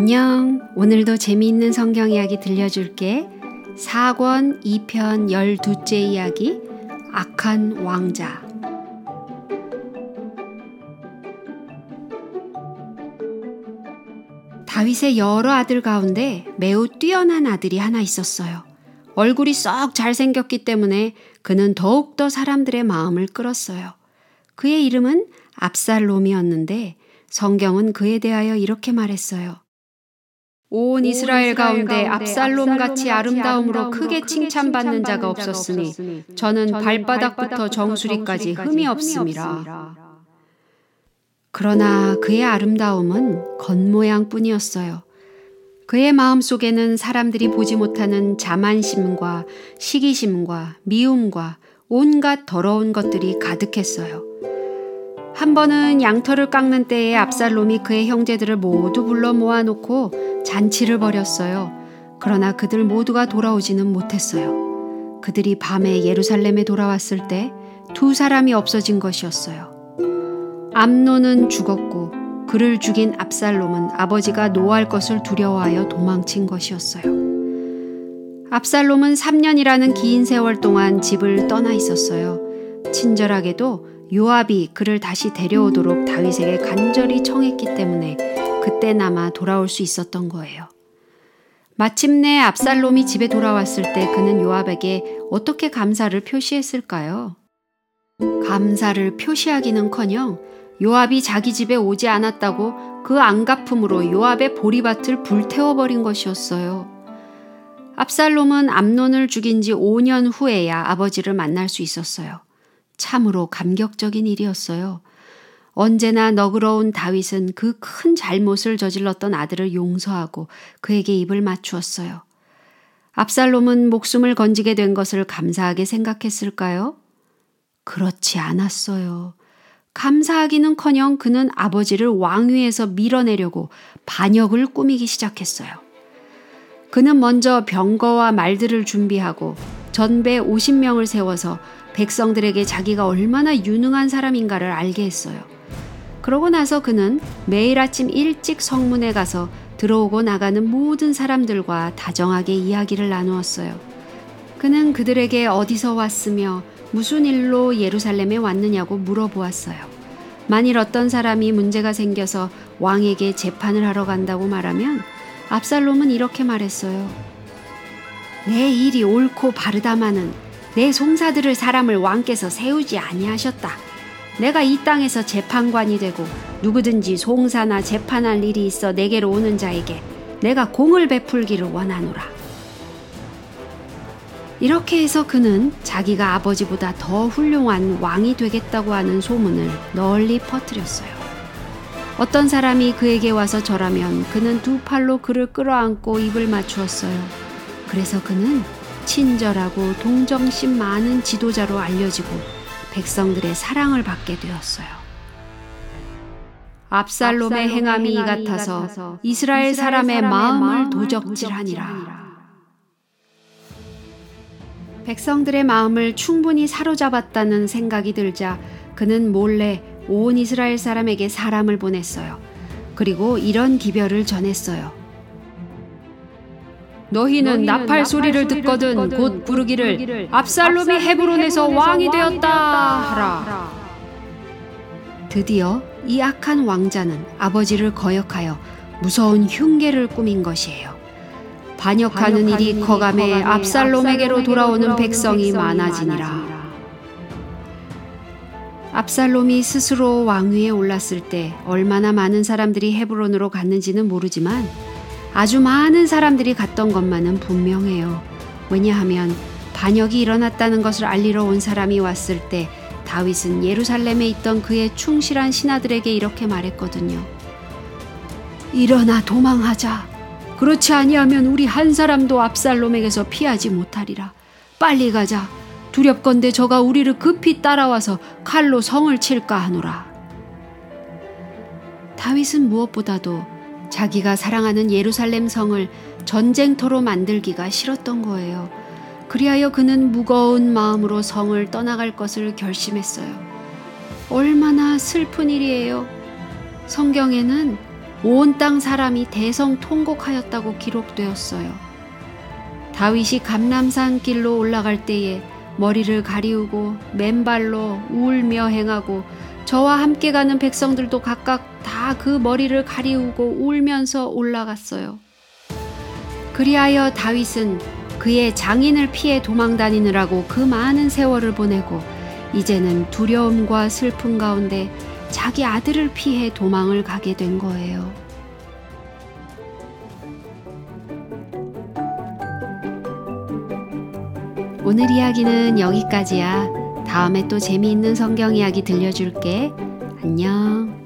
안녕. 오늘도 재미있는 성경 이야기 들려줄게. 4권 2편 12째 이야기. 악한 왕자. 다윗의 여러 아들 가운데 매우 뛰어난 아들이 하나 있었어요. 얼굴이 썩 잘생겼기 때문에 그는 더욱더 사람들의 마음을 끌었어요. 그의 이름은 압살롬이었는데 성경은 그에 대하여 이렇게 말했어요. 온 이스라엘 가운데 압살롬 같이 아름다움으로 크게 칭찬받는 자가 없었으니 저는 발바닥부터 정수리까지 흠이 없습니다. 그러나 그의 아름다움은 겉모양 뿐이었어요. 그의 마음 속에는 사람들이 보지 못하는 자만심과 시기심과 미움과 온갖 더러운 것들이 가득했어요. 한 번은 양털을 깎는 때에 압살롬이 그의 형제들을 모두 불러 모아놓고 잔치를 벌였어요. 그러나 그들 모두가 돌아오지는 못했어요. 그들이 밤에 예루살렘에 돌아왔을 때 두 사람이 없어진 것이었어요. 암노는 죽었고 그를 죽인 압살롬은 아버지가 노할 것을 두려워하여 도망친 것이었어요. 압살롬은 3년이라는 긴 세월 동안 집을 떠나 있었어요. 친절하게도 요압이 그를 다시 데려오도록 다윗에게 간절히 청했기 때문에 그때나마 돌아올 수 있었던 거예요. 마침내 압살롬이 집에 돌아왔을 때 그는 요압에게 어떻게 감사를 표시했을까요? 감사를 표시하기는커녕 요압이 자기 집에 오지 않았다고 그 안갚음으로 요압의 보리밭을 불태워버린 것이었어요. 압살롬은 암론을 죽인 지 5년 후에야 아버지를 만날 수 있었어요. 참으로 감격적인 일이었어요. 언제나 너그러운 다윗은 그 큰 잘못을 저질렀던 아들을 용서하고 그에게 입을 맞추었어요. 압살롬은 목숨을 건지게 된 것을 감사하게 생각했을까요? 그렇지 않았어요. 감사하기는 커녕 그는 아버지를 왕위에서 밀어내려고 반역을 꾸미기 시작했어요. 그는 먼저 병거와 말들을 준비하고 전배 50명을 세워서 백성들에게 자기가 얼마나 유능한 사람인가를 알게 했어요. 그러고 나서 그는 매일 아침 일찍 성문에 가서 들어오고 나가는 모든 사람들과 다정하게 이야기를 나누었어요. 그는 그들에게 어디서 왔으며 무슨 일로 예루살렘에 왔느냐고 물어보았어요. 만일 어떤 사람이 문제가 생겨서 왕에게 재판을 하러 간다고 말하면 압살롬은 이렇게 말했어요. 내 일이 옳고 바르다마는 내 송사들을 사람을 왕께서 세우지 아니하셨다. 내가 이 땅에서 재판관이 되고 누구든지 송사나 재판할 일이 있어 내게로 오는 자에게 내가 공을 베풀기를 원하노라. 이렇게 해서 그는 자기가 아버지보다 더 훌륭한 왕이 되겠다고 하는 소문을 널리 퍼뜨렸어요. 어떤 사람이 그에게 와서 절하면 그는 두 팔로 그를 끌어안고 입을 맞추었어요. 그래서 그는 친절하고 동정심 많은 지도자로 알려지고 백성들의 사랑을 받게 되었어요. 압살롬의 행함이 이 같아서 이스라엘 사람의 마음을 도적질하니라. 백성들의 마음을 충분히 사로잡았다는 생각이 들자 그는 몰래 온 이스라엘 사람에게 사람을 보냈어요. 그리고 이런 기별을 전했어요. 너희는 나팔 소리를 듣거든 곧 부르기를 압살롬이 헤브론에서 왕이 되었다 하라. 드디어 이 악한 왕자는 아버지를 거역하여 무서운 흉계를 꾸민 것이에요. 반역하는 일이 커감해 압살롬에게로 돌아오는 백성이 많아지니라. 압살롬이 스스로 왕위에 올랐을 때 얼마나 많은 사람들이 헤브론으로 갔는지는 모르지만 아주 많은 사람들이 갔던 것만은 분명해요. 왜냐하면 반역이 일어났다는 것을 알리러 온 사람이 왔을 때 다윗은 예루살렘에 있던 그의 충실한 신하들에게 이렇게 말했거든요. 일어나 도망하자. 그렇지 아니하면 우리 한 사람도 압살롬에게서 피하지 못하리라. 빨리 가자. 두렵건대 저가 우리를 급히 따라와서 칼로 성을 칠까 하노라. 다윗은 무엇보다도 자기가 사랑하는 예루살렘 성을 전쟁터로 만들기가 싫었던 거예요. 그리하여 그는 무거운 마음으로 성을 떠나갈 것을 결심했어요. 얼마나 슬픈 일이에요. 성경에는 온 땅 사람이 대성 통곡하였다고 기록되었어요. 다윗이 감람산 길로 올라갈 때에 머리를 가리우고 맨발로 울며 행하고 저와 함께 가는 백성들도 각각 다 그 머리를 가리우고 울면서 올라갔어요. 그리하여 다윗은 그의 장인을 피해 도망 다니느라고 그 많은 세월을 보내고 이제는 두려움과 슬픔 가운데 자기 아들을 피해 도망을 가게 된 거예요. 오늘 이야기는 여기까지야. 다음에 또 재미있는 성경 이야기 들려줄게. 안녕.